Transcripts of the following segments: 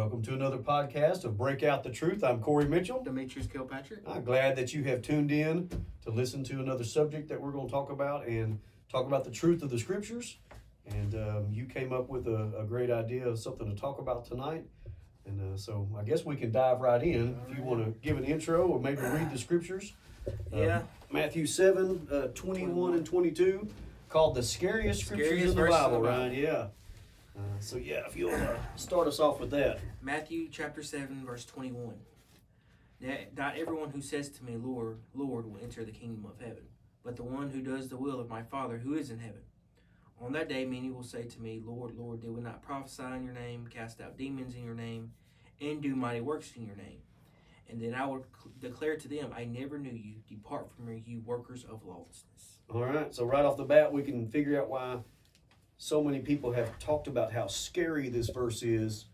Welcome to another podcast of Break Out the Truth. I'm Corey Mitchell. Demetrius Kilpatrick. I'm glad that you have tuned in to listen to another subject that we're going to talk about and talk about the truth of the scriptures. And um, you came up with a, a, great idea of something to talk about tonight. And uh, so I guess we can dive right in. If you want to give an intro or maybe read the scriptures. Yeah. Um, Matthew 7, uh, 21, 21, and 22, called the scariest, scariest scriptures in the Bible, right? Yeah. Uh, so yeah, if you'll uh, start us off with that. Matthew chapter seven, verse twenty-one. Not everyone who says to me, Lord, Lord, will enter the kingdom of heaven, but the one who does the will of my Father who is in heaven. On that day, many will say to me, Lord, Lord, did we not prophesy in your name, cast out demons in your name, and do mighty works in your name? And then I will declare to them, I never knew you. Depart from me, you workers of lawlessness. All right. So right off the bat, we can figure out why so many people have talked about how scary this verse is,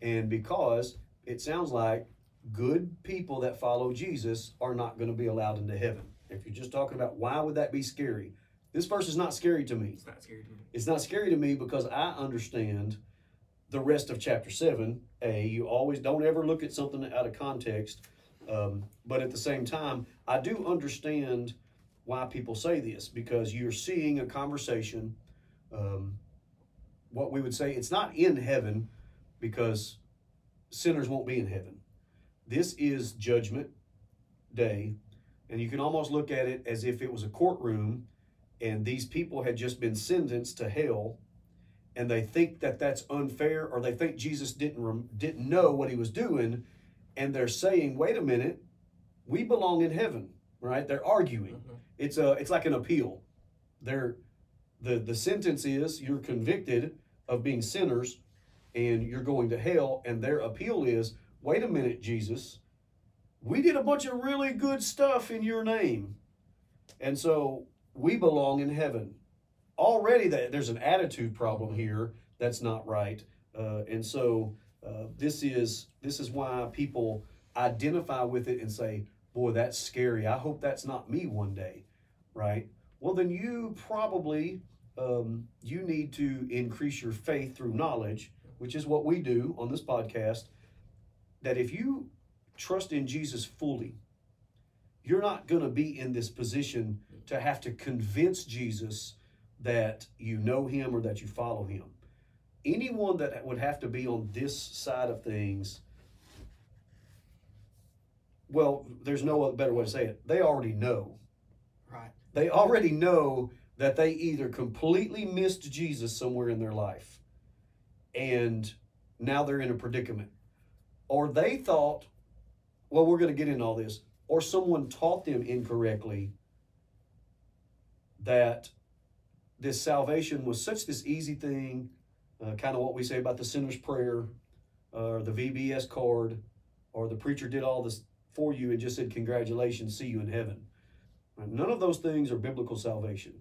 and because it sounds like good people that follow Jesus are not going to be allowed into heaven. If you're just talking about why would that be scary, this verse is not scary to me. It's not scary to me. It's not scary to me because I understand the rest of chapter 7. A, you always don't ever look at something out of context. Um, but at the same time, I do understand why people say this because you're seeing a conversation um, what we would say it's not in heaven because sinners won't be in heaven. This is judgment day, and you can almost look at it as if it was a courtroom and these people had just been sentenced to hell and they think that that's unfair or they think Jesus didn't didn't know what he was doing and they're saying wait a minute we belong in heaven right they're arguing mm-hmm. it's a it's like an appeal they're the, the sentence is you're convicted of being sinners and you're going to hell. And their appeal is wait a minute, Jesus, we did a bunch of really good stuff in your name. And so we belong in heaven. Already that there's an attitude problem here that's not right. Uh, and so uh, this is this is why people identify with it and say, boy, that's scary. I hope that's not me one day. Right? Well, then you probably um, you need to increase your faith through knowledge, which is what we do on this podcast. That if you trust in Jesus fully, you're not going to be in this position to have to convince Jesus that you know him or that you follow him. Anyone that would have to be on this side of things, well, there's no better way to say it. They already know. Right. They already know that they either completely missed Jesus somewhere in their life and now they're in a predicament, or they thought, well, we're going to get in all this, or someone taught them incorrectly that this salvation was such this easy thing, uh, kind of what we say about the sinner's prayer, or the VBS card, or the preacher did all this for you and just said, Congratulations, see you in heaven. None of those things are biblical salvation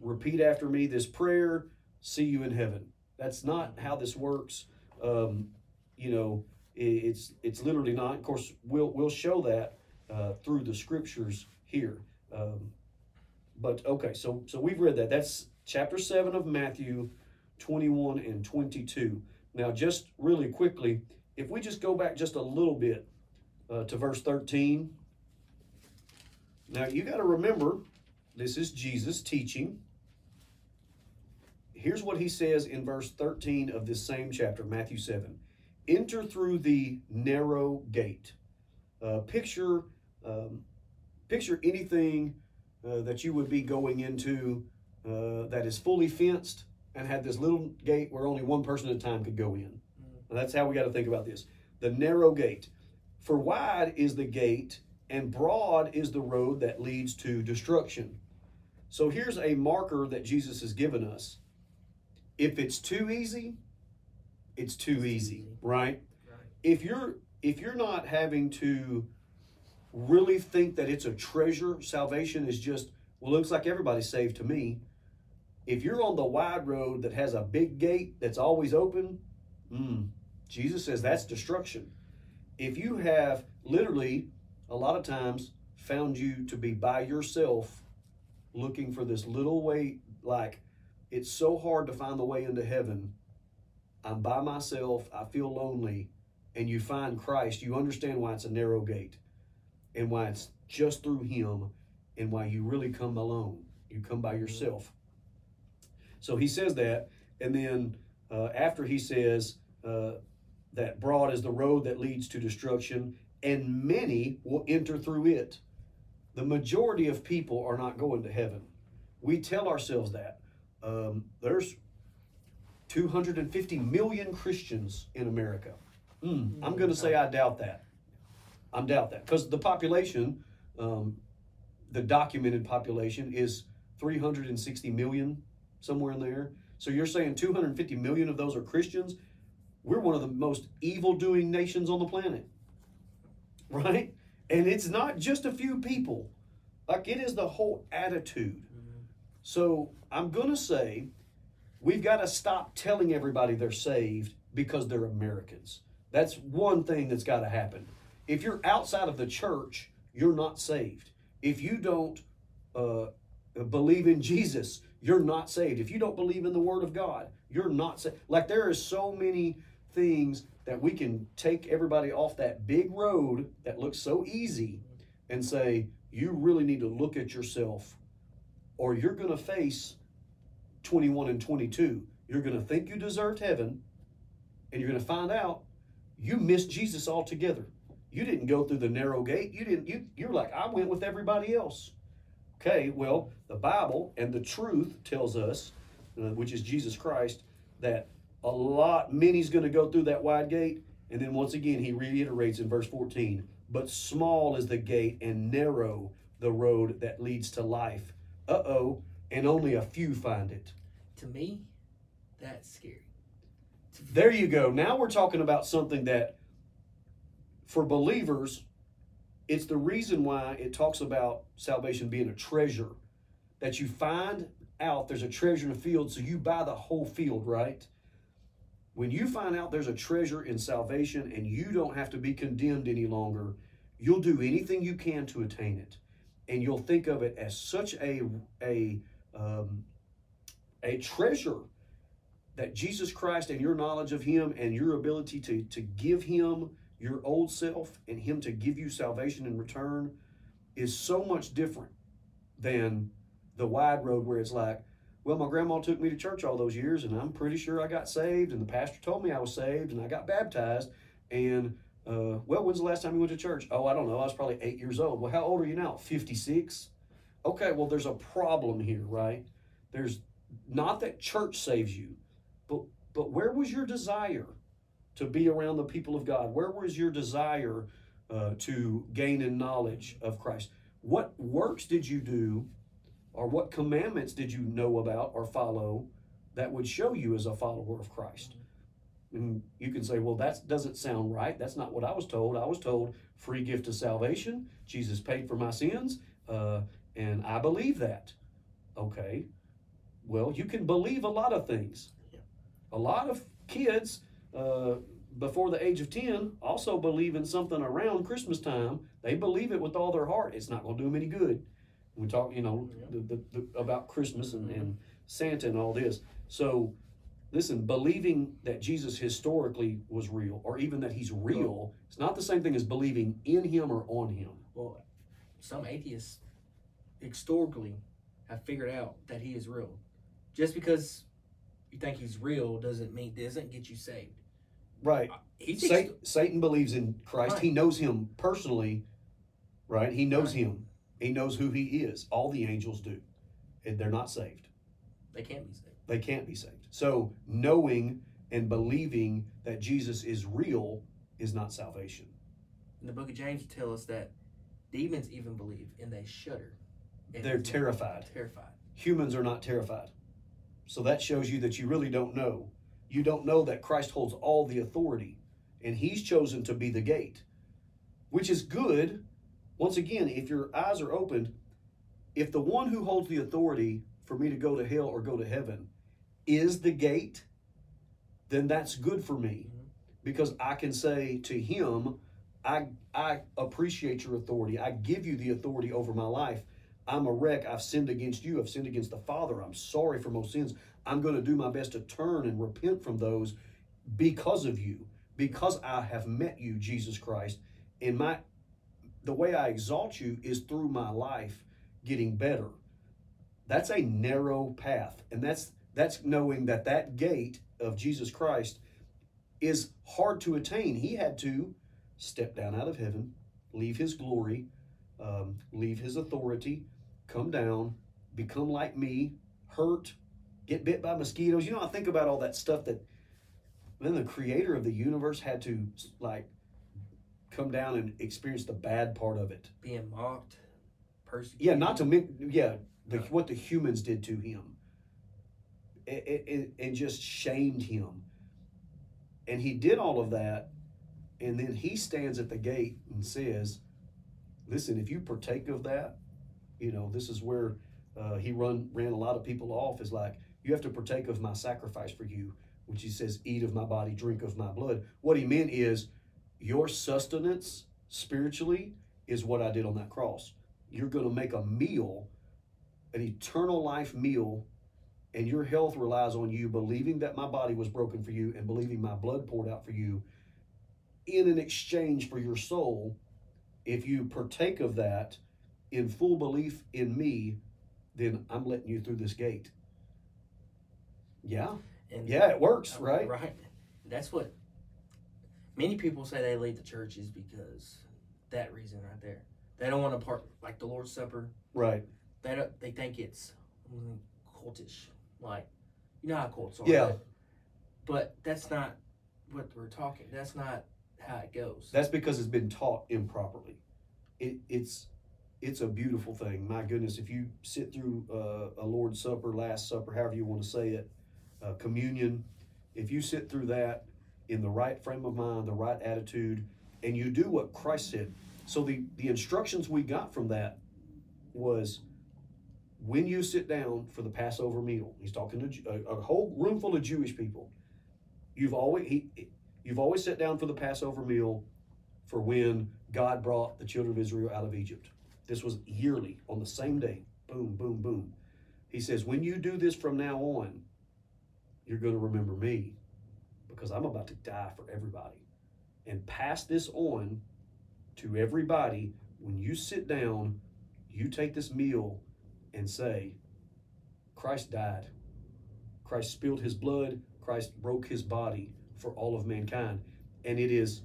repeat after me this prayer, see you in heaven. That's not how this works. Um, you know, it, it's it's literally not. Of course, we'll we'll show that uh, through the scriptures here. Um, but okay, so so we've read that. That's chapter seven of Matthew, twenty-one and twenty-two. Now, just really quickly, if we just go back just a little bit uh, to verse thirteen. Now you got to remember, this is Jesus teaching here's what he says in verse 13 of this same chapter, Matthew 7 Enter through the narrow gate. Uh, picture, um, picture anything uh, that you would be going into uh, that is fully fenced and had this little gate where only one person at a time could go in. Mm. That's how we got to think about this. The narrow gate. For wide is the gate, and broad is the road that leads to destruction. So here's a marker that Jesus has given us if it's too easy, it's too easy, right? If you're if you're not having to really think that it's a treasure, salvation is just well, looks like everybody's saved to me. If you're on the wide road that has a big gate that's always open, mm, Jesus says that's destruction. If you have literally a lot of times found you to be by yourself looking for this little way like it's so hard to find the way into heaven. I'm by myself. I feel lonely. and you find Christ, you understand why it's a narrow gate and why it's just through Him and why you really come alone. You come by yourself. So he says that, and then uh, after he says uh, that broad is the road that leads to destruction, and many will enter through it. The majority of people are not going to heaven. We tell ourselves that. Um, there's 250 million Christians in America. Mm, I'm going to say I doubt that. I doubt that because the population, um, the documented population, is 360 million, somewhere in there. So you're saying 250 million of those are Christians? We're one of the most evil doing nations on the planet. Right? And it's not just a few people, like it is the whole attitude. So I'm going to say we've got to stop telling everybody they're saved because they're Americans. That's one thing that's got to happen. If you're outside of the church, you're not saved. If you don't uh, believe in Jesus, you're not saved. If you don't believe in the Word of God, you're not saved. Like there is so many things that we can take everybody off that big road that looks so easy and say, you really need to look at yourself or you're going to face 21 and 22. You're going to think you deserved heaven and you're going to find out you missed Jesus altogether. You didn't go through the narrow gate. You didn't you you're like I went with everybody else. Okay, well, the Bible and the truth tells us, uh, which is Jesus Christ, that a lot, many's going to go through that wide gate. And then once again, he reiterates in verse 14, but small is the gate and narrow the road that leads to life. Uh oh, and only a few find it. To me, that's scary. There you go. Now we're talking about something that, for believers, it's the reason why it talks about salvation being a treasure that you find out there's a treasure in the field, so you buy the whole field, right? When you find out there's a treasure in salvation and you don't have to be condemned any longer, you'll do anything you can to attain it. And you'll think of it as such a, a, um, a treasure that Jesus Christ and your knowledge of Him and your ability to, to give Him your old self and Him to give you salvation in return is so much different than the wide road where it's like, well, my grandma took me to church all those years, and I'm pretty sure I got saved, and the pastor told me I was saved, and I got baptized. And, uh, well, when's the last time you went to church? Oh, I don't know. I was probably eight years old. Well, how old are you now? 56? Okay, well, there's a problem here, right? There's not that church saves you, but, but where was your desire to be around the people of God? Where was your desire uh, to gain in knowledge of Christ? What works did you do or what commandments did you know about or follow that would show you as a follower of Christ? And you can say, well, that doesn't sound right. That's not what I was told. I was told free gift of salvation. Jesus paid for my sins, uh, and I believe that. Okay. Well, you can believe a lot of things. A lot of kids uh, before the age of 10 also believe in something around Christmas time. They believe it with all their heart. It's not going to do them any good. We talk, you know, the, the, the, about Christmas and, and Santa and all this. So, listen, believing that Jesus historically was real, or even that he's real, it's not the same thing as believing in him or on him. Well, some atheists historically have figured out that he is real. Just because you think he's real doesn't mean doesn't get you saved. Right. He's Satan, Satan believes in Christ. Right. He knows him personally, right? He knows Right. him. He knows who he is. All the angels do. And they're not saved. they can't be saved. They can't be saved. So, knowing and believing that Jesus is real is not salvation. In the book of James tells us that demons even believe and they shudder. And They're terrified. Terrified. Humans are not terrified. So, that shows you that you really don't know. You don't know that Christ holds all the authority and he's chosen to be the gate, which is good. Once again, if your eyes are opened, if the one who holds the authority for me to go to hell or go to heaven is the gate, then that's good for me mm-hmm. because I can say to him, I, I appreciate your authority. I give you the authority over my life. I'm a wreck. I've sinned against you. I've sinned against the Father. I'm sorry for most sins. I'm going to do my best to turn and repent from those because of you. because I have met you, Jesus Christ, And my the way I exalt you is through my life getting better. That's a narrow path, and that's that's knowing that that gate of Jesus Christ is hard to attain. He had to step down out of heaven, leave his glory, um, leave his authority, come down, become like me, hurt, get bit by mosquitoes. You know, I think about all that stuff that then the creator of the universe had to like come down and experience the bad part of it. Being mocked, persecuted. Yeah, not to yeah, the, what the humans did to him, it, and just shamed him. And he did all of that, and then he stands at the gate and says, "Listen, if you partake of that, you know this is where uh, he run ran a lot of people off. Is like you have to partake of my sacrifice for you, which he says, eat of my body, drink of my blood. What he meant is your sustenance spiritually is what I did on that cross. You're going to make a meal, an eternal life meal, and your health relies on you believing that my body was broken for you and believing my blood poured out for you in an exchange for your soul. If you partake of that in full belief in me, then I'm letting you through this gate. Yeah. And Yeah, it works, Uh, right? Right. That's what many people say they leave the church is because that reason right there. They don't want to part like the Lord's Supper. Right. They don't. They think it's mm, cultish. Like you know how cults are. Yeah. right? But that's not what we're talking. That's not how it goes. That's because it's been taught improperly. It, it's it's a beautiful thing. My goodness, if you sit through uh, a Lord's Supper, Last Supper, however you want to say it, uh, communion, if you sit through that in the right frame of mind, the right attitude, and you do what Christ said. So the the instructions we got from that was when you sit down for the Passover meal. He's talking to a, a whole room full of Jewish people. You've always he, you've always sat down for the Passover meal for when God brought the children of Israel out of Egypt. This was yearly on the same day. Boom, boom, boom. He says, when you do this from now on, you're going to remember me because I'm about to die for everybody. And pass this on to everybody. When you sit down, you take this meal and say, Christ died. Christ spilled his blood. Christ broke his body for all of mankind. And it is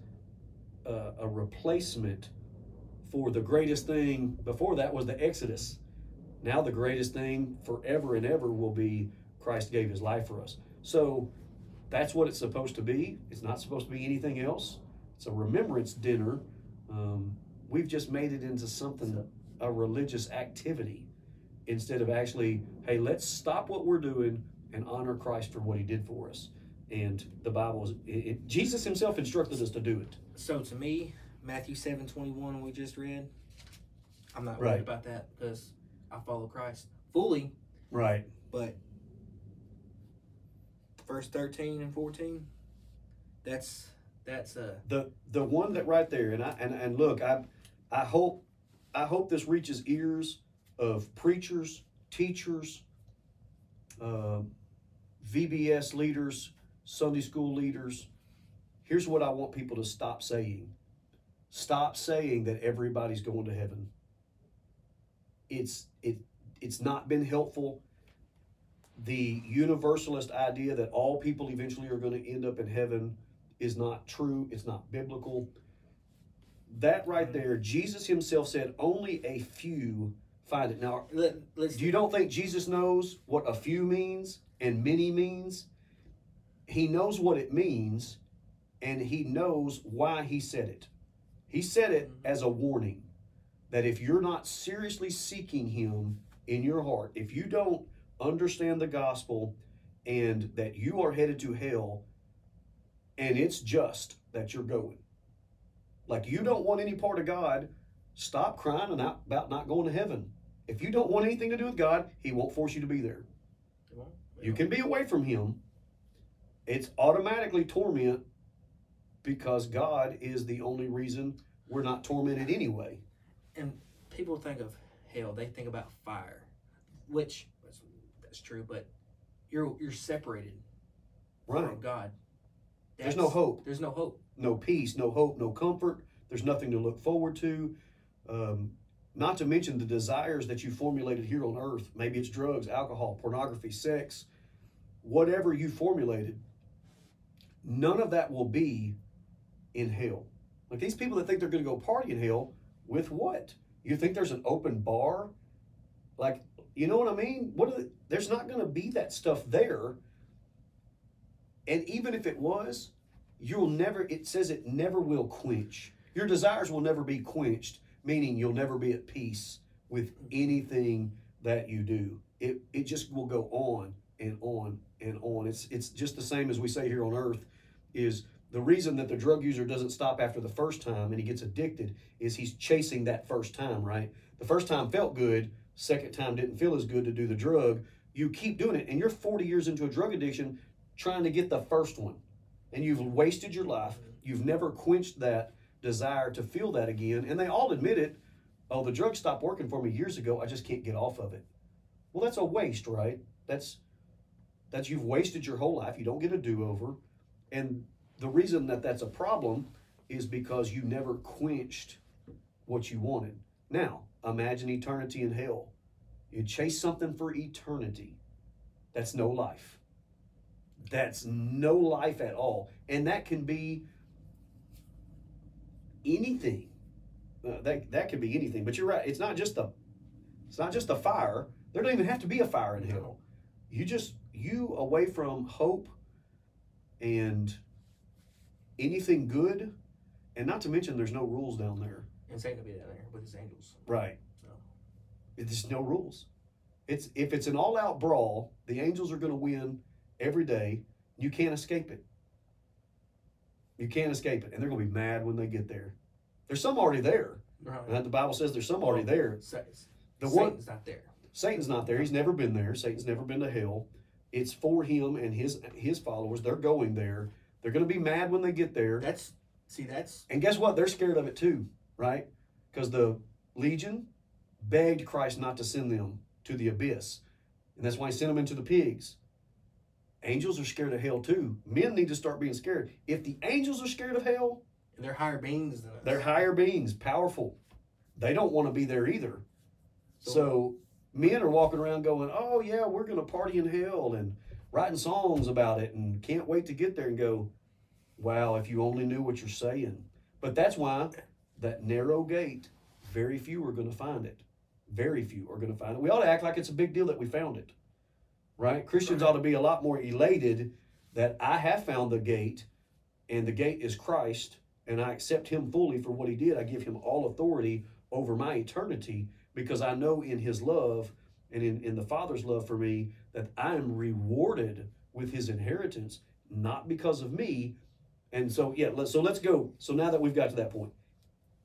uh, a replacement for the greatest thing before that was the Exodus. Now the greatest thing forever and ever will be Christ gave his life for us. So that's what it's supposed to be. It's not supposed to be anything else. It's a remembrance dinner. Um, we've just made it into something, a religious activity, instead of actually, hey, let's stop what we're doing and honor Christ for what he did for us. And the Bible, is, it, it, Jesus himself instructed us to do it. So to me, Matthew seven twenty one we just read, I'm not Right. worried about that because I follow Christ fully. Right. But verse thirteen and fourteen, that's that's uh the the one that right there and I and, and look I I hope I hope this reaches ears of preachers, teachers, uh, VBS leaders, Sunday school leaders. Here's what I want people to stop saying. Stop saying that everybody's going to heaven. It's it it's not been helpful. The universalist idea that all people eventually are going to end up in heaven is not true. It's not biblical. That right there, Jesus himself said only a few find it. Now, let, let's you don't think Jesus knows what a few means and many means? He knows what it means and he knows why he said it. He said it mm-hmm. as a warning that if you're not seriously seeking him in your heart, if you don't understand the gospel and that you are headed to hell and it's just that you're going, like you don't want any part of God, stop crying about not going to heaven. If you don't want anything to do with God, He won't force you to be there. You can be away from Him. It's automatically torment because God is the only reason we're not tormented anyway. and people think of hell, they think about fire, which that's, that's true, but you're you're separated Right. from God. There's no hope, There's no hope. no peace, no hope, no comfort. There's nothing to look forward to. Um, not to mention the desires that you formulated here on earth. Maybe it's drugs, alcohol, pornography, sex, whatever you formulated. None of that will be in hell. Like these people that think they're going to go party in hell, with what? You think there's an open bar? Like, you know what I mean? What the, there's not going to be that stuff there. And even if it was, you'll never, it says it never will quench. Your desires will never be quenched, meaning you'll never be at peace with anything that you do. It, it just will go on and on and on. It's, it's just the same as we say here on earth is the reason that the drug user doesn't stop after the first time and he gets addicted is he's chasing that first time, right? The first time felt good, second time didn't feel as good to do the drug. You keep doing it, and you're 40 years into a drug addiction trying to get the first one. And you've wasted your life. You've never quenched that desire to feel that again. And they all admit it. Oh, the drug stopped working for me years ago. I just can't get off of it. Well, that's a waste, right? That's that's you've wasted your whole life. You don't get a do-over. And the reason that that's a problem is because you never quenched what you wanted. Now, imagine eternity in hell. You chase something for eternity. That's no life. That's no life at all. And that can be anything. Uh, that that could be anything. But you're right. It's not just the it's not just the fire. There don't even have to be a fire in hell. You just you away from hope and anything good, and not to mention there's no rules down there. And Satan will be down there with his angels. Right. So. There's no rules. It's if it's an all-out brawl, the Angels are going to win every day. You can't escape it. You can't escape it, and they're going to be mad when they get there. There's some already there. Right. The Bible says there's some already there. The Satan's one not there. Satan's not there. He's never been there. Satan's never been to hell. It's for him and his his followers. They're going there. They're going to be mad when they get there. That's see. That's And guess what? They're scared of it too, right? Because the legion begged Christ not to send them to the abyss. And that's why he sent them into the pigs. Angels are scared of hell too. Men need to start being scared. If the angels are scared of hell, they're higher beings than us. they're higher beings, powerful. They don't want to be there either. So men are walking around going, "Oh yeah, we're going to party in hell," and writing songs about it, and can't wait to get there and go, "Wow, if you only knew what you're saying." But that's why that narrow gate, very few are going to find it. Very few are going to find it. We ought to act like it's a big deal that we found it, right? Christians ought to be a lot more elated that I have found the gate, and the gate is Christ, and I accept Him fully for what He did. I give Him all authority over my eternity because I know in His love and in, in the Father's love for me that I am rewarded with His inheritance, not because of me. And so, yeah, let, so let's go. So now that we've got to that point,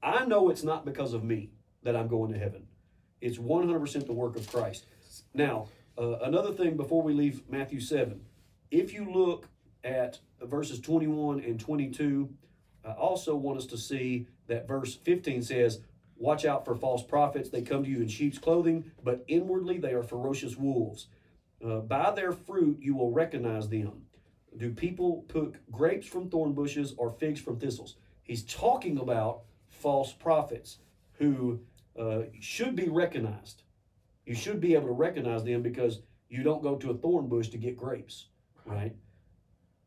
I know it's not because of me that I'm going to heaven. It's 100% the work of Christ. Now, uh, another thing before we leave Matthew 7, if you look at verses 21 and 22, I also want us to see that verse 15 says, Watch out for false prophets. They come to you in sheep's clothing, but inwardly they are ferocious wolves. Uh, by their fruit you will recognize them. Do people pick grapes from thorn bushes or figs from thistles? He's talking about false prophets who uh, should be recognized. You should be able to recognize them because you don't go to a thorn bush to get grapes, right?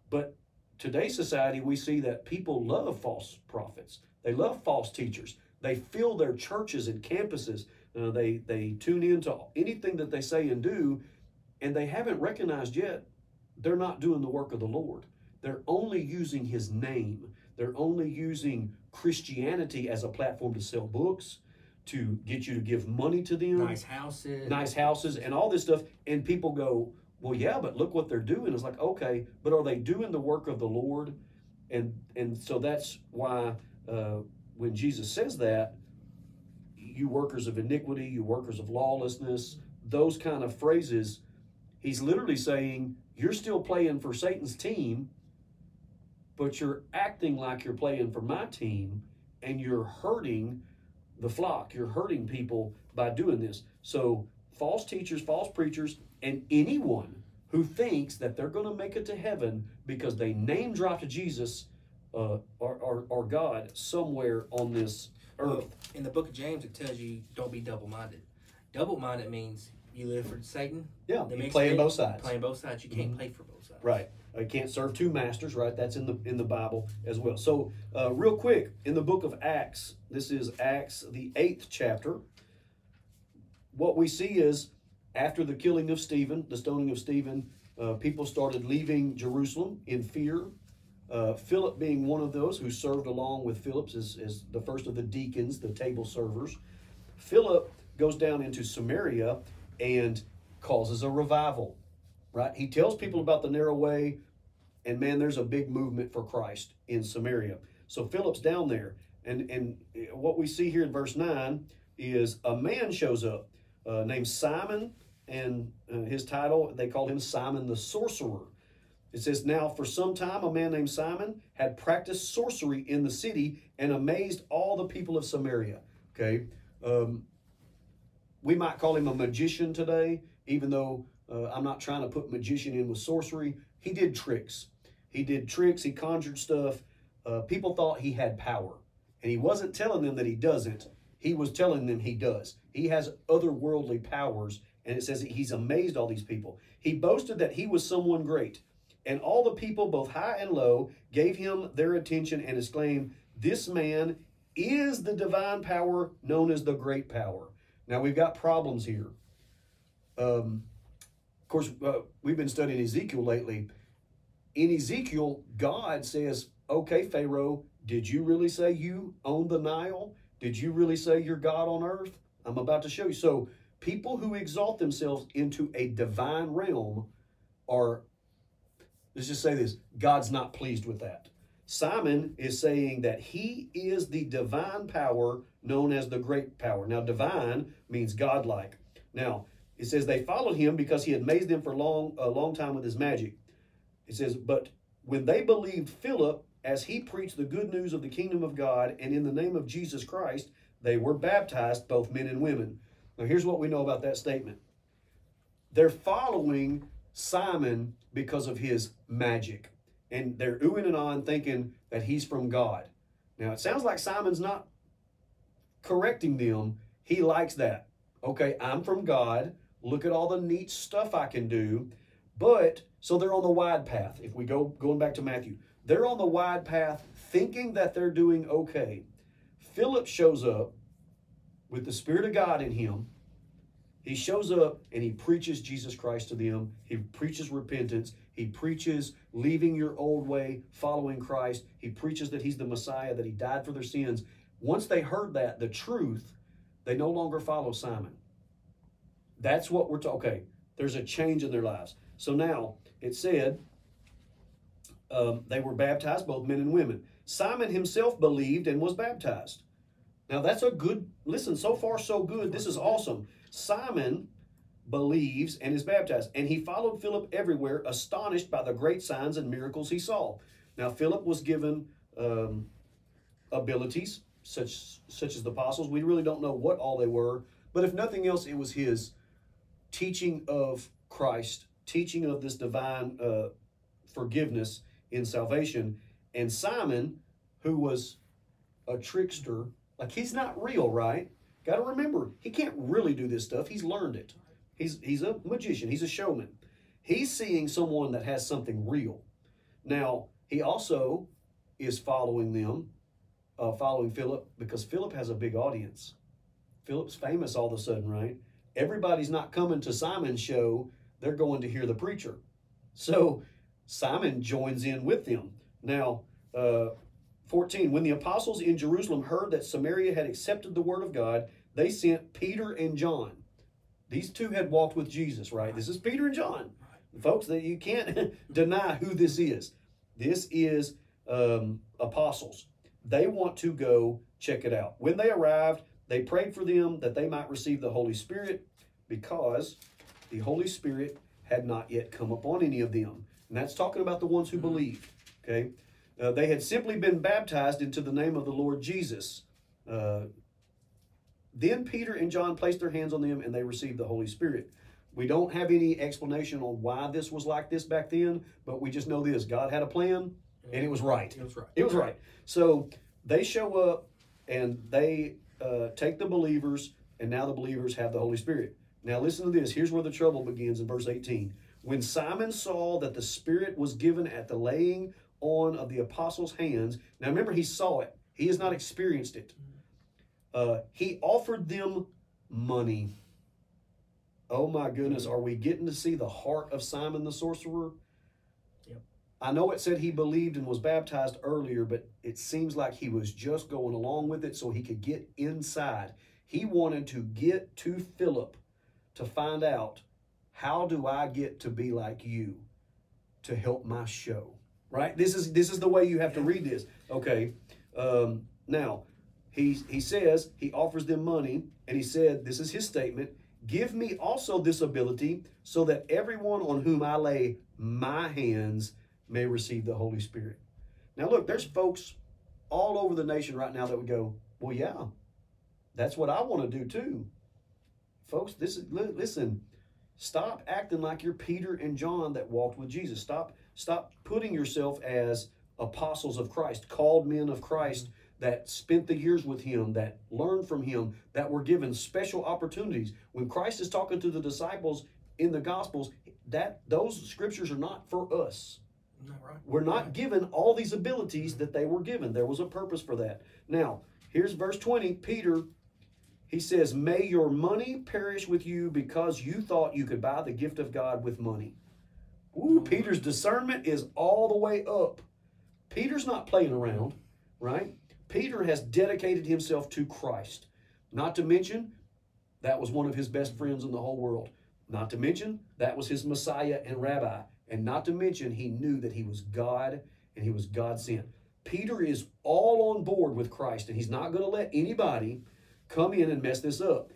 But today's society, we see that people love false prophets. They love false teachers. They fill their churches and campuses. Uh, they they tune into anything that they say and do, and they haven't recognized yet they're not doing the work of the Lord. They're only using His name. They're only using Christianity as a platform to sell books, to get you to give money to them. Nice houses. nice houses and all this stuff. And people go well yeah but look what they're doing. It's like okay but are they doing the work of the lord? And and so that's why uh, when jesus says that you workers of iniquity you workers of lawlessness those kind of phrases he's literally saying you're still playing for satan's team but you're acting like you're playing for my team and you're hurting the flock. You're hurting people by doing this. So, false teachers, false preachers, and anyone who thinks that they're going to make it to heaven because they name dropped Jesus uh, or, or, or God somewhere on this earth. In the book of James, it tells you don't be double minded. Double minded means you live for Satan. Yeah, you playing both sides. Playing both sides. You can't Mhm. play for both sides. Right. You can't serve two masters, right? That's in the in the Bible as well. So, uh, real quick, in the book of Acts, this is Acts the eighth chapter. What we see is after the killing of Stephen, the stoning of Stephen, uh, people started leaving Jerusalem in fear. Uh, Philip being one of those who served along with Philip as, as the first of the deacons, the table servers. Philip goes down into Samaria and causes a revival right? He tells people about the narrow way, and man, there's a big movement for Christ in Samaria. So Philip's down there, and and what we see here in verse nine is a man shows up uh, named Simon, and uh, his title they called him Simon the sorcerer. It says, Now for some time a man named Simon had practiced sorcery in the city and amazed all the people of Samaria. Okay. Um, we might call him a magician today, even though uh, I'm not trying to put magician in with sorcery. He did tricks. He did tricks. He conjured stuff. Uh, people thought he had power, and he wasn't telling them that he doesn't. He was telling them he does. He has otherworldly powers, and it says that he's amazed all these people. He boasted that he was someone great, and all the people, both high and low, gave him their attention and exclaimed, "This man is the divine power known as the great power." Now we've got problems here. Um, of course, uh, we've been studying Ezekiel lately. In Ezekiel, God says, Okay, Pharaoh, did you really say you own the Nile? Did you really say you're God on earth? I'm about to show you. So, people who exalt themselves into a divine realm are, let's just say this God's not pleased with that. Simon is saying that he is the divine power known as the great power. Now, divine means godlike. Now, it says they followed him because he had amazed them for long, a long time with his magic. It says, but when they believed Philip as he preached the good news of the kingdom of God and in the name of Jesus Christ, they were baptized, both men and women. Now, here's what we know about that statement they're following Simon because of his magic, and they're oohing and on thinking that he's from God. Now, it sounds like Simon's not correcting them, he likes that. Okay, I'm from God. Look at all the neat stuff I can do. But so they're on the wide path. If we go going back to Matthew, they're on the wide path thinking that they're doing okay. Philip shows up with the Spirit of God in him. He shows up and he preaches Jesus Christ to them. He preaches repentance. He preaches leaving your old way, following Christ. He preaches that he's the Messiah, that he died for their sins. Once they heard that, the truth, they no longer follow Simon. That's what we're talking. Okay, there's a change in their lives. So now it said um, they were baptized, both men and women. Simon himself believed and was baptized. Now that's a good listen. So far, so good. This is awesome. Simon believes and is baptized, and he followed Philip everywhere, astonished by the great signs and miracles he saw. Now Philip was given um, abilities such such as the apostles. We really don't know what all they were, but if nothing else, it was his teaching of Christ, teaching of this divine uh, forgiveness in salvation. And Simon, who was a trickster, like he's not real, right? Got to remember, he can't really do this stuff. He's learned it. He's he's a magician. He's a showman. He's seeing someone that has something real. Now he also is following them, uh, following Philip because Philip has a big audience. Philip's famous all of a sudden, right? Everybody's not coming to Simon's show; they're going to hear the preacher. So Simon joins in with them. Now, uh, 14, when the apostles in Jerusalem heard that Samaria had accepted the word of God, they sent Peter and John. These two had walked with Jesus, right? This is Peter and John. Folks, that you can't deny who this is. This is um, apostles. They want to go check it out. When they arrived, they prayed for them that they might receive the Holy Spirit because the Holy Spirit had not yet come upon any of them. And that's talking about the ones who believed. Okay? Uh, they had simply been baptized into the name of the Lord Jesus. Uh, then Peter and John placed their hands on them and they received the Holy Spirit. We don't have any explanation on why this was like this back then, but we just know this God had a plan and it was right. It was right. It was right. So they show up and they uh, take the believers, and now the believers have the Holy Spirit. Now, listen to this. Here's where the trouble begins in verse 18. When Simon saw that the Spirit was given at the laying on of the apostles' hands, now remember, he saw it, he has not experienced it. Uh, he offered them money. Oh my goodness, are we getting to see the heart of Simon the sorcerer? Yep. I know it said he believed and was baptized earlier, but it seems like he was just going along with it so he could get inside. He wanted to get to Philip to find out how do I get to be like you to help my show. Right? This is this is the way you have to read this. Okay. Um, now he he says he offers them money and he said this is his statement give me also this ability so that everyone on whom i lay my hands may receive the holy spirit now look there's folks all over the nation right now that would go well yeah that's what i want to do too folks this is listen stop acting like you're peter and john that walked with jesus stop stop putting yourself as apostles of christ called men of christ that spent the years with him, that learned from him, that were given special opportunities. When Christ is talking to the disciples in the Gospels, that those scriptures are not for us. Right. We're not given all these abilities that they were given. There was a purpose for that. Now, here's verse 20. Peter, he says, May your money perish with you because you thought you could buy the gift of God with money. Ooh, Peter's discernment is all the way up. Peter's not playing around, right? Peter has dedicated himself to Christ. Not to mention, that was one of his best friends in the whole world. Not to mention, that was his Messiah and Rabbi. And not to mention, he knew that he was God and he was God sent. Peter is all on board with Christ, and he's not going to let anybody come in and mess this up.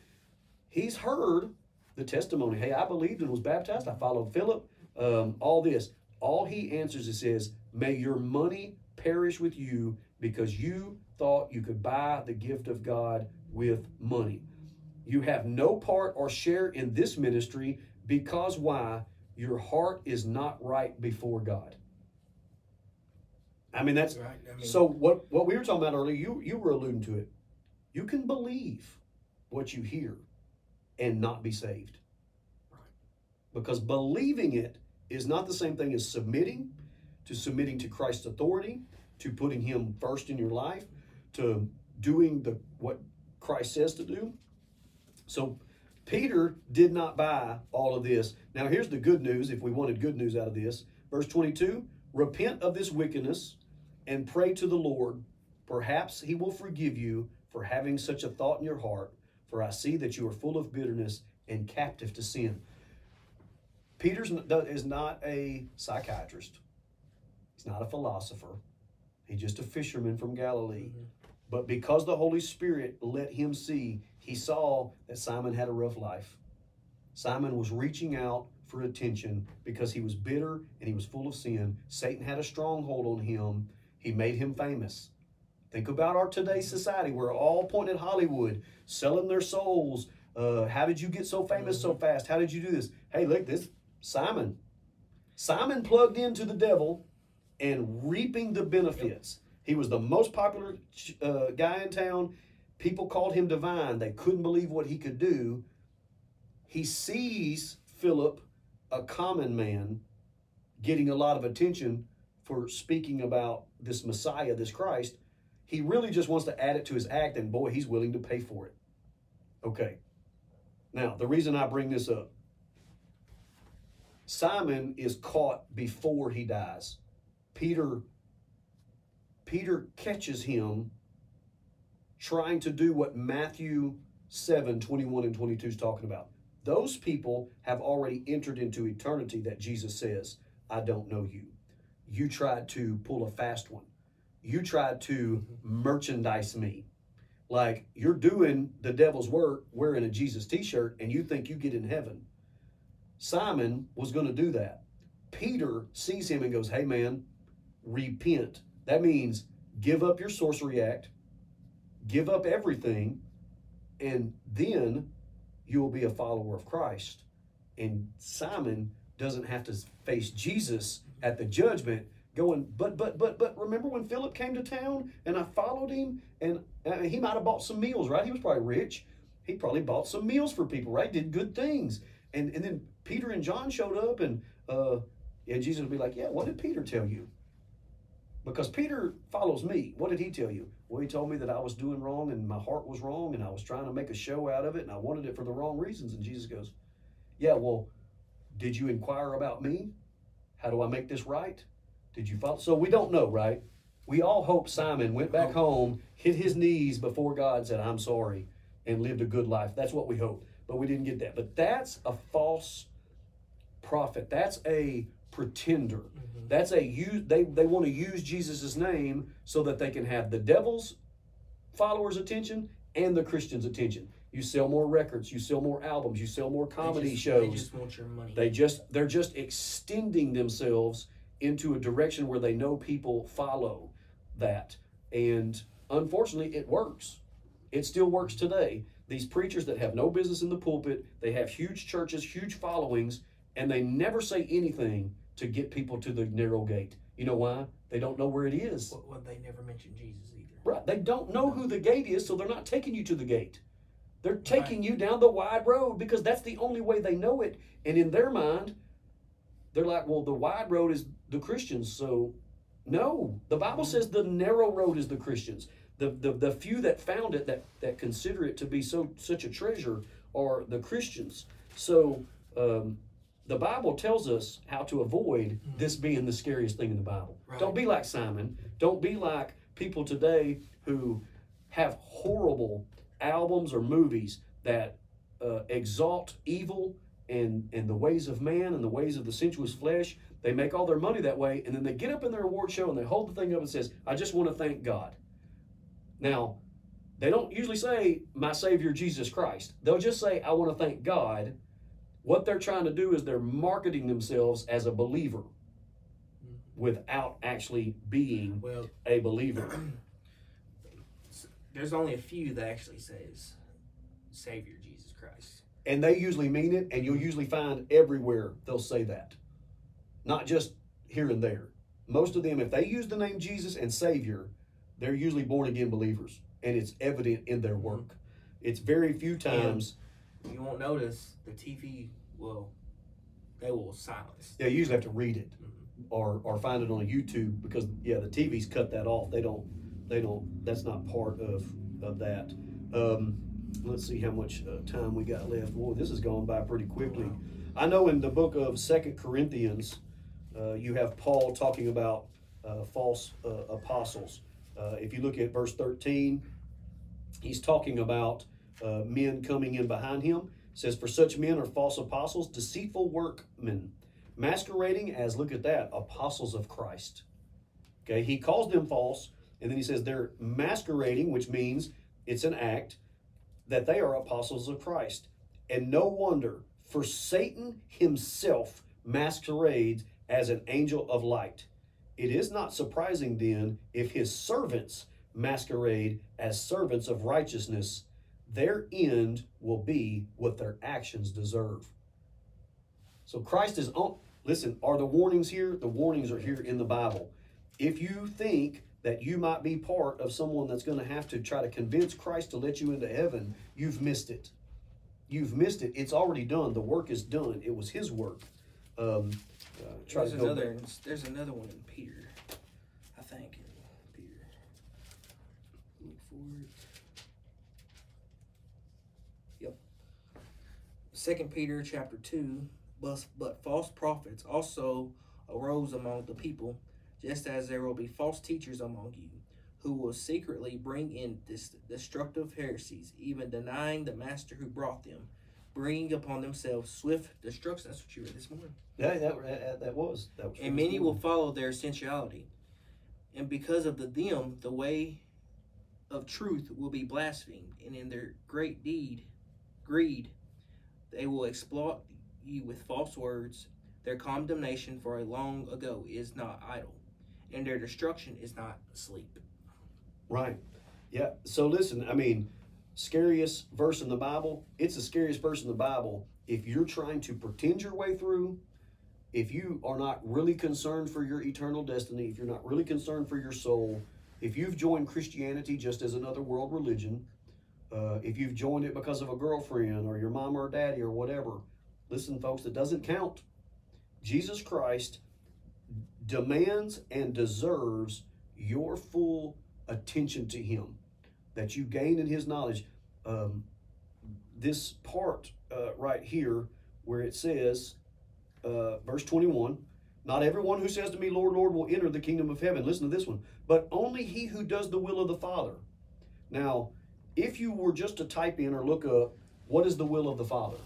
He's heard the testimony. Hey, I believed and was baptized. I followed Philip. Um, all this. All he answers is says, "May your money perish with you because you thought you could buy the gift of God with money. You have no part or share in this ministry because why? Your heart is not right before God." I mean, that's Right. I mean, so what what we were talking about earlier, you you were alluding to it. You can believe what you hear and not be saved. Right. Because believing it is not the same thing as submitting, to submitting to Christ's authority, to putting him first in your life, to doing the what Christ says to do. So Peter did not buy all of this. Now here's the good news if we wanted good news out of this. Verse 22, repent of this wickedness and pray to the Lord. Perhaps he will forgive you for having such a thought in your heart, for I see that you are full of bitterness and captive to sin. Peter is not a psychiatrist. He's not a philosopher. He's just a fisherman from Galilee. Mm-hmm. But because the Holy Spirit let him see, he saw that Simon had a rough life. Simon was reaching out for attention because he was bitter and he was full of sin. Satan had a stronghold on him. He made him famous. Think about our today's mm-hmm. society. We're all pointing at Hollywood, selling their souls. Uh, how did you get so famous so mm-hmm. fast? How did you do this? Hey, look, this Simon. Simon plugged into the devil and reaping the benefits. He was the most popular uh, guy in town. People called him divine. They couldn't believe what he could do. He sees Philip, a common man, getting a lot of attention for speaking about this Messiah, this Christ. He really just wants to add it to his act, and boy, he's willing to pay for it. Okay. Now, the reason I bring this up Simon is caught before he dies. Peter Peter catches him trying to do what Matthew 7 21 and 22 is talking about. Those people have already entered into eternity that Jesus says, I don't know you. You tried to pull a fast one. You tried to merchandise me. Like you're doing the devil's work wearing a Jesus t shirt and you think you get in heaven. Simon was going to do that. Peter sees him and goes, Hey man, repent. That means give up your sorcery act, give up everything, and then you will be a follower of Christ. and Simon doesn't have to face Jesus at the judgment going, but, but, but, but remember when Philip came to town and I followed him and uh, he might have bought some meals, right? He was probably rich. He probably bought some meals for people, right? Did good things. And, and then Peter and John showed up and, uh, and Jesus would be like, yeah, what did Peter tell you? Because Peter follows me. What did he tell you? Well, he told me that I was doing wrong and my heart was wrong and I was trying to make a show out of it and I wanted it for the wrong reasons. And Jesus goes, yeah, well, did you inquire about me? How do I make this right? Did you follow? So we don't know, right? We all hope Simon went back home, hit his knees before God, said, I'm sorry, and lived a good life. That's what we hope. But we didn't get that. But that's a false prophet. That's a pretender. Mm-hmm. That's a use they, they want to use Jesus' name so that they can have the devil's followers' attention and the Christians' attention. You sell more records, you sell more albums, you sell more comedy they just, shows. They just want your money. They just they're just extending themselves into a direction where they know people follow that. And unfortunately it works. It still works today. These preachers that have no business in the pulpit, they have huge churches, huge followings, and they never say anything to get people to the narrow gate. You know why? They don't know where it is. well, they never mentioned Jesus either. Right. They don't know who the gate is, so they're not taking you to the gate. They're taking you down the wide road because that's the only way they know it. And in their mind, they're like, well, the wide road is the Christians. So, no. The Bible says the narrow road is the Christians. The, the, the few that found it, that, that consider it to be so such a treasure, are the Christians. So, um, the Bible tells us how to avoid this being the scariest thing in the Bible. Right. Don't be like Simon. Don't be like people today who have horrible albums or movies that uh, exalt evil and and the ways of man and the ways of the sensuous flesh. They make all their money that way, and then they get up in their award show and they hold the thing up and says, "I just want to thank God." Now, they don't usually say, "My Savior Jesus Christ." They'll just say, "I want to thank God." What they're trying to do is they're marketing themselves as a believer mm-hmm. without actually being Well, a believer. there's only a few that actually says Savior Jesus Christ. And they usually mean it, and you'll usually find everywhere they'll say that. Not just here and there. Most of them, if they use the name Jesus and Savior, they're usually born again believers. And it's evident in their work. Mm-hmm. It's very few times, You won't notice the TV. Well, they will silence. yeah, you usually have to read it or, or find it on YouTube because, yeah, the TV's cut that off. They don't, they don't, that's not part of, of that. Um, let's see how much uh, time we got left. Boy, this has gone by pretty quickly. I know in the book of Second Corinthians, uh, you have Paul talking about uh, false uh, apostles. Uh, if you look at verse 13, he's talking about uh, men coming in behind him. It says, For such men are false apostles, deceitful workmen, masquerading as, look at that, apostles of Christ. Okay, he calls them false, and then he says they're masquerading, which means it's an act that they are apostles of Christ. And no wonder, for Satan himself masquerades as an angel of light. It is not surprising then if his servants masquerade as servants of righteousness. Their end will be what their actions deserve. So Christ is on. Listen, are the warnings here? The warnings are here in the Bible. If you think that you might be part of someone that's going to have to try to convince Christ to let you into heaven, you've missed it. You've missed it. It's already done. The work is done. It was His work. Um, uh, There's another. There's another one in Peter. I think in Peter. Look for it. Yep. Second Peter chapter two. But but false prophets also arose among the people, just as there will be false teachers among you, who will secretly bring in dis- destructive heresies, even denying the master who brought them, bringing upon themselves swift destruction. That's what you read this morning. Yeah, that, that, that was. That was And many will follow their sensuality. And because of the them, the way of truth will be blasphemed, and in their great deed, greed, they will exploit you with false words. Their condemnation for a long ago is not idle, and their destruction is not asleep. Right. Yeah. So listen, I mean, scariest verse in the Bible, it's the scariest verse in the Bible if you're trying to pretend your way through, if you are not really concerned for your eternal destiny, if you're not really concerned for your soul, if you've joined Christianity just as another world religion, uh, if you've joined it because of a girlfriend or your mom or daddy or whatever, listen, folks, it doesn't count. Jesus Christ demands and deserves your full attention to Him, that you gain in His knowledge. Um, this part uh, right here, where it says, uh, verse 21, not everyone who says to me, Lord, Lord, will enter the kingdom of heaven. Listen to this one. But only he who does the will of the Father. Now, if you were just to type in or look up, what is the will of the Father?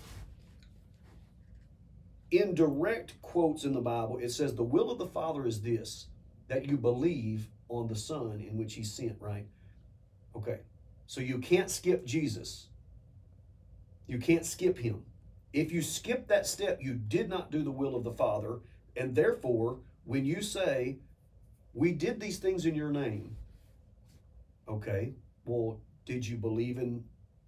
In direct quotes in the Bible, it says, The will of the Father is this, that you believe on the Son in which he sent, right? Okay. So you can't skip Jesus. You can't skip him. If you skip that step, you did not do the will of the Father. And therefore, when you say, We did these things in your name, okay, well, did you believe in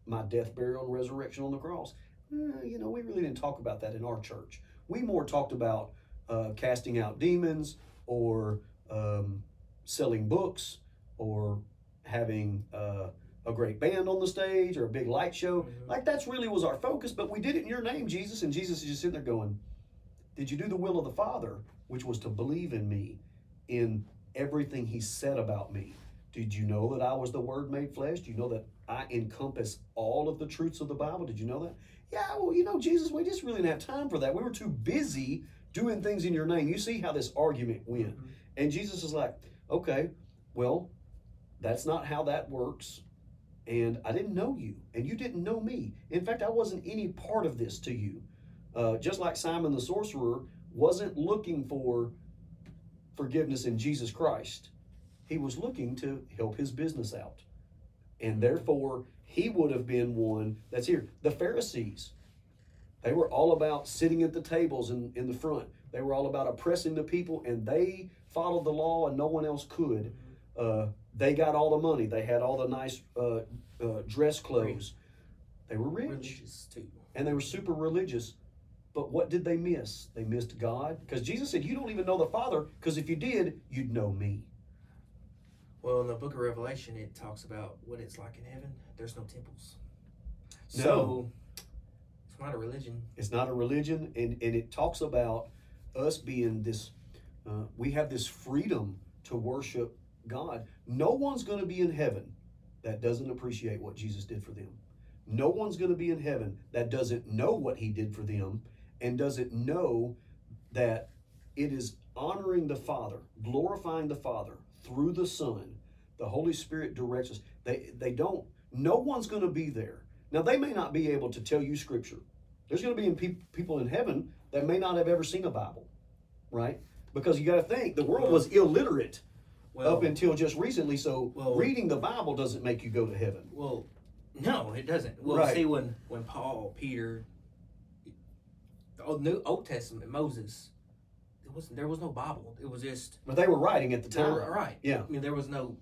my death, burial, and resurrection on the cross? Eh, you know, we really didn't talk about that in our church. We more talked about uh, casting out demons or um, selling books or having uh, a great band on the stage or a big light show. Mhm. Like that's really was our focus, but we did it in your name, Jesus. And Jesus is just sitting there going, Did you do the will of the Father, which was to believe in me in everything he said about me? Did you know that I was the Word made flesh? Do you know that I encompass all of the truths of the Bible? Did you know that? Yeah, well, you know, Jesus, we just really didn't have time for that. We were too busy doing things in your name. You see how this argument went. Mhm. And Jesus is like, okay, well, that's not how that works. And I didn't know you, and you didn't know me. In fact, I wasn't any part of this to you. Uh, just like Simon the sorcerer wasn't looking for forgiveness in Jesus Christ, he was looking to help his business out. And therefore, he would have been one that's here. The Pharisees, they were all about sitting at the tables in, in the front. They were all about oppressing the people, and they followed the law, and no one else could. Uh, they got all the money. They had all the nice uh, uh, dress clothes. They were rich, Religious too. and they were super religious. But what did they miss? They missed God. Because Jesus said, You don't even know the Father, because if you did, you'd know me. Well, in the book of Revelation, it talks about what it's like in heaven. There's no temples. No. So, it's not a religion. It's not a religion, and, and it talks about us being this, uh, we have this freedom to worship God. No one's going to be in heaven that doesn't appreciate what Jesus did for them. No one's going to be in heaven that doesn't know what he did for them and doesn't know that it is honoring the Father, glorifying the Father through the Son. The Holy Spirit directs us. They, they don't, no one's going to be there. Now, they may not be able to tell you Scripture. There's going to be peop people in heaven that may not have ever seen a Bible, right? Because you got to think the world was illiterate Well, up until just recently. So Well- reading the Bible doesn't make you go to heaven. well, no, it doesn't. Well, Right. see, when when Paul, Peter, the Old, New Old Testament, Moses, it was there was no Bible. It was just But they were writing at the they time. were- right. Yeah. I mean, there was no.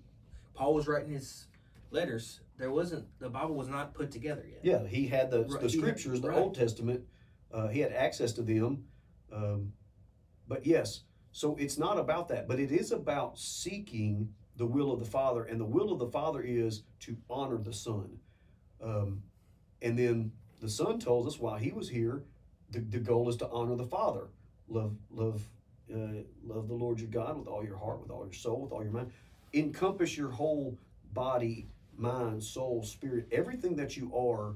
Paul was writing his letters. There wasn't the Bible was not put together yet. Yeah, he had the, Right, the scriptures, the right. Old Testament. Uh, he had access to them. Um, but yes, so it's not about that, but it is about seeking the will of the Father, and the will of the Father is to honor the Son. Um, and then the Son tells us while he was here, the, the goal is to honor the Father. Love, love, uh, love the Lord your God with all your heart, with all your soul, with all your mind. Encompass your whole body, mind, soul, spirit, everything that you are.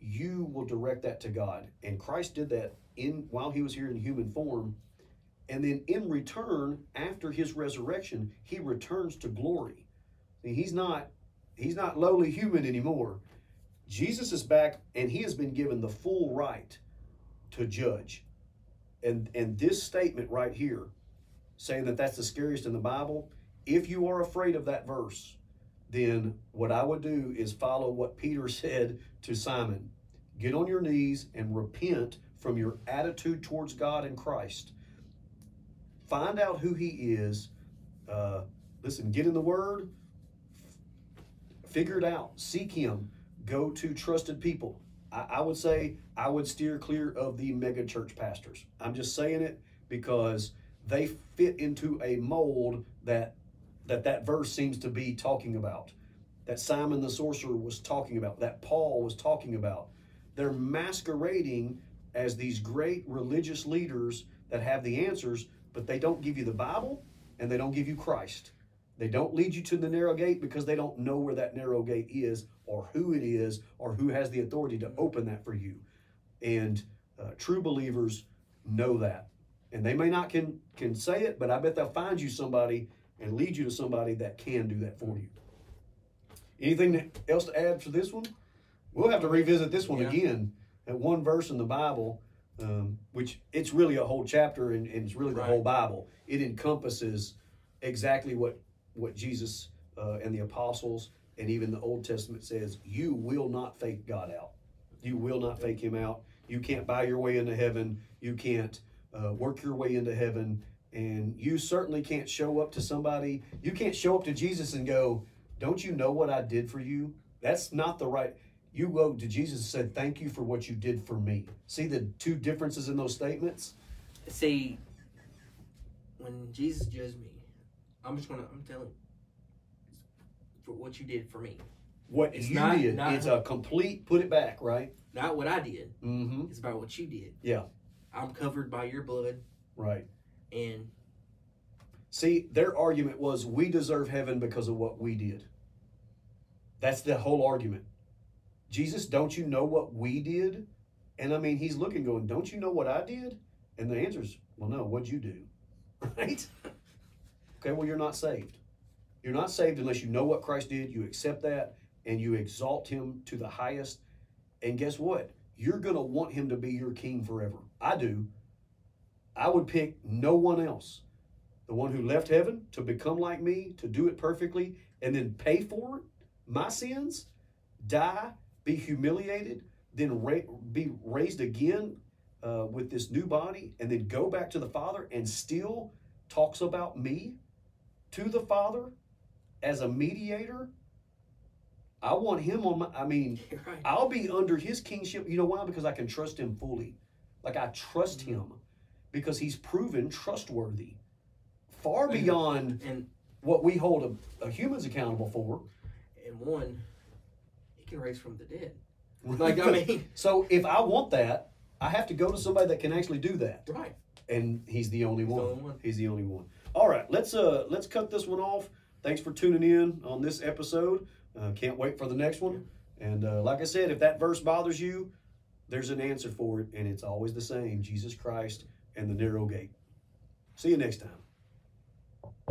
You will direct that to God, and Christ did that in while he was here in human form, and then in return, after his resurrection, he returns to glory. He's not he's not lowly human anymore. Jesus is back, and he has been given the full right to judge. And and this statement right here, saying that that's the scariest in the Bible, if you are afraid of that verse, then what I would do is follow what Peter said to Simon. Get on your knees and repent from your attitude towards God and Christ. Find out who He is. Uh, listen, get in the Word. Figure it out. Seek Him. Go to trusted people. I, I would say I would steer clear of the mega church pastors. I'm just saying it because they fit into a mold that that that verse seems to be talking about, that Simon the sorcerer was talking about, that Paul was talking about. They're masquerading as these great religious leaders that have the answers, but they don't give you the Bible and they don't give you Christ. They don't lead you to the narrow gate because they don't know where that narrow gate is or who it is or who has the authority to open that for you. And uh, true believers know that. And they may not can can say it, but I bet they'll find you somebody and lead you to somebody that can do that for you. Anything else to add for this one? We'll have to revisit this one Yeah. again. That one verse in the Bible, um, which it's really a whole chapter and, and it's really the Right. whole Bible. It encompasses exactly what what Jesus uh, and the apostles and even the Old Testament says. You will not fake God out. You will not fake Him out. You can't buy your way into heaven. You can't uh, work your way into heaven. And you certainly can't show up to somebody. You can't show up to Jesus and go, Don't you know what I did for you? That's not the right. You go to Jesus and said, Thank you for what you did for me. See the two differences in those statements? See, when Jesus judged me, I'm just gonna. I'm telling for what you did for me, What It's you not- did, not- it's a complete put it back, right? not what I did. Mm-hmm. It's about what you did. Yeah. I'm covered by your blood, Right. and See, their argument was we deserve heaven because of what we did. That's the whole argument. Jesus, don't you know what we did? And I mean, he's looking, going, Don't you know what I did? And the answer is, Well, no, what'd you do? Right? Okay, well, you're not saved. You're not saved unless you know what Christ did, you accept that, and you exalt him to the highest. And guess what? You're going to want him to be your king forever. I do. I would pick no one else the one who left heaven to become like me, to do it perfectly, and then pay for it, my sins, die, be humiliated, then ra- be raised again uh, with this new body, and then go back to the Father and still talks about me to the Father as a mediator. I want him on my, I mean, right. I'll be under his kingship. You know why? Because I can trust him fully. Like I trust mm-hmm. him because he's proven trustworthy. Far beyond And what we hold a, a humans accountable for. and one, he can raise from the dead. Like I mean, so if I want that, I have to go to somebody that can actually do that. right? And he's the only He's the only one. He's the only one. All right, let's uh let's cut this one off. Thanks for tuning in on this episode. Uh, can't wait for the next one. And uh, like I said, if that verse bothers you, there's an answer for it, and it's always the same: Jesus Christ and the narrow gate. See you next time.